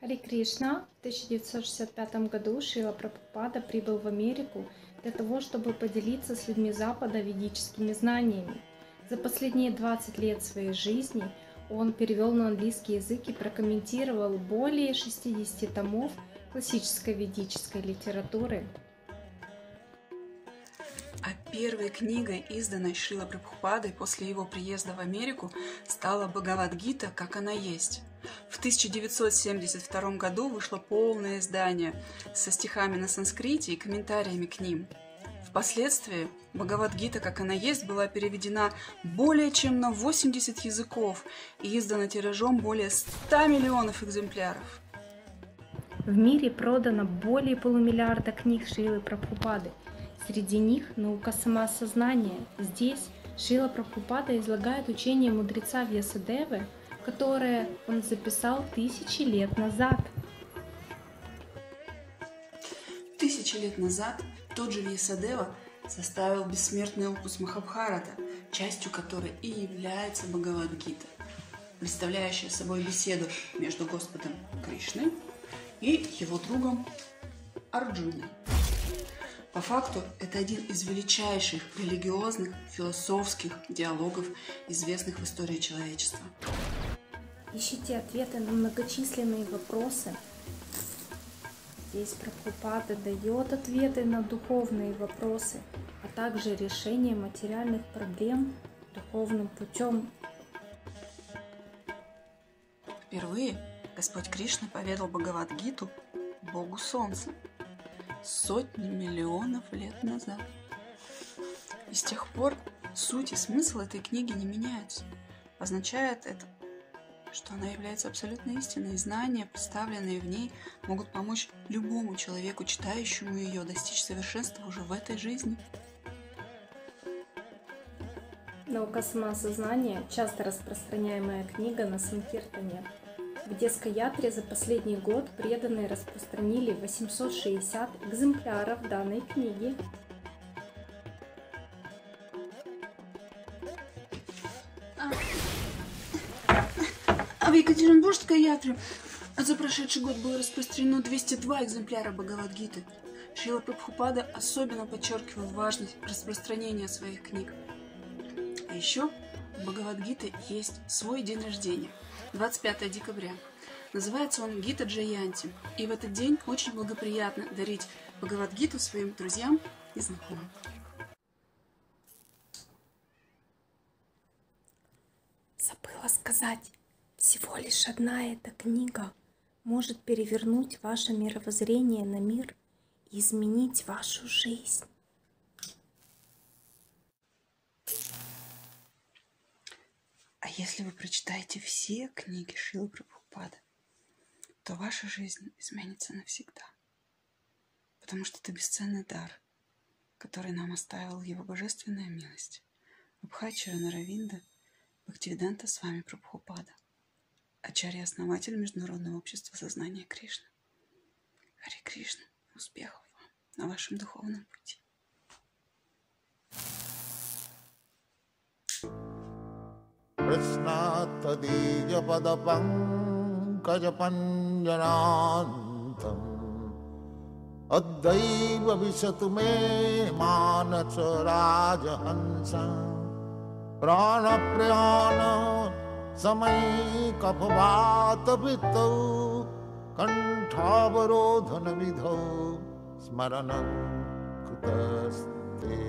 Хари Кришна в 1965 году Шила Прабхупада прибыл в Америку для того, чтобы поделиться с людьми Запада ведическими знаниями. За последние 20 лет своей жизни он перевел на английский язык и прокомментировал более 60 томов классической ведической литературы. А первой книгой, изданной Шила Прабхупадой после его приезда в Америку, стала Бхагавадгита «Как она есть». В 1972 году вышло полное издание со стихами на санскрите и комментариями к ним. Впоследствии Бхагавадгита, как она есть, была переведена более чем на 80 языков и издана тиражом более 100 миллионов экземпляров. В мире продано более полумиллиарда книг Шилы Прабхупады. Среди них наука самоосознания. Здесь Шила Прабхупада излагает учение мудреца Вьясадевы, которое он записал тысячи лет назад. Тысячи лет назад тот же Вьясадева составил бессмертный опус Махабхарата, частью которой и является Бхагавадгита, представляющая собой беседу между Господом Кришной и его другом Арджуной. По факту, это один из величайших религиозных, философских диалогов, известных в истории человечества. Ищите ответы на многочисленные вопросы. Здесь Прабхупада дает ответы на духовные вопросы, а также решение материальных проблем духовным путем. Впервые Господь Кришна поведал Бхагавадгиту Богу Солнца сотни миллионов лет назад. И с тех пор суть и смысл этой книги не меняются. Означает это, что она является абсолютной истиной, и знания, представленные в ней, могут помочь любому человеку, читающему ее, достичь совершенства уже в этой жизни. Наука самоосознания – часто распространяемая книга на Санкиртане. В детской ятре за последний год преданные распространили 860 экземпляров данной книги. Екатеринбургской ятре за прошедший год было распространено 202 экземпляра Бхагавадгиты. Шила Прабхупада особенно подчеркивал важность распространения своих книг. А еще у Бхагавадгиты есть свой день рождения – 25 декабря. Называется он Гита Джаянти. И в этот день очень благоприятно дарить Бхагавадгиту своим друзьям и знакомым. Забыла сказать, всего лишь одна эта книга может перевернуть ваше мировоззрение на мир и изменить вашу жизнь. А если вы прочитаете все книги Шилы Прабхупады, то ваша жизнь изменится навсегда. Потому что это бесценный дар, который нам оставил его божественная милость. Абхачара Наравинда, Бхактивиданта с вами Прабхупада, Ачарья основатель Международного общества сознания Кришны. Хари Кришна, успехов вам на вашем духовном пути. कृष्णात्तदीयपदपङ्कजपञ्जनान्तम् अद्दैव विशतु मे मानस राजहंस प्राणप्रयाण समैकफवातपितौ कण्ठावरोधनविधौ स्मरणं कृतस्ते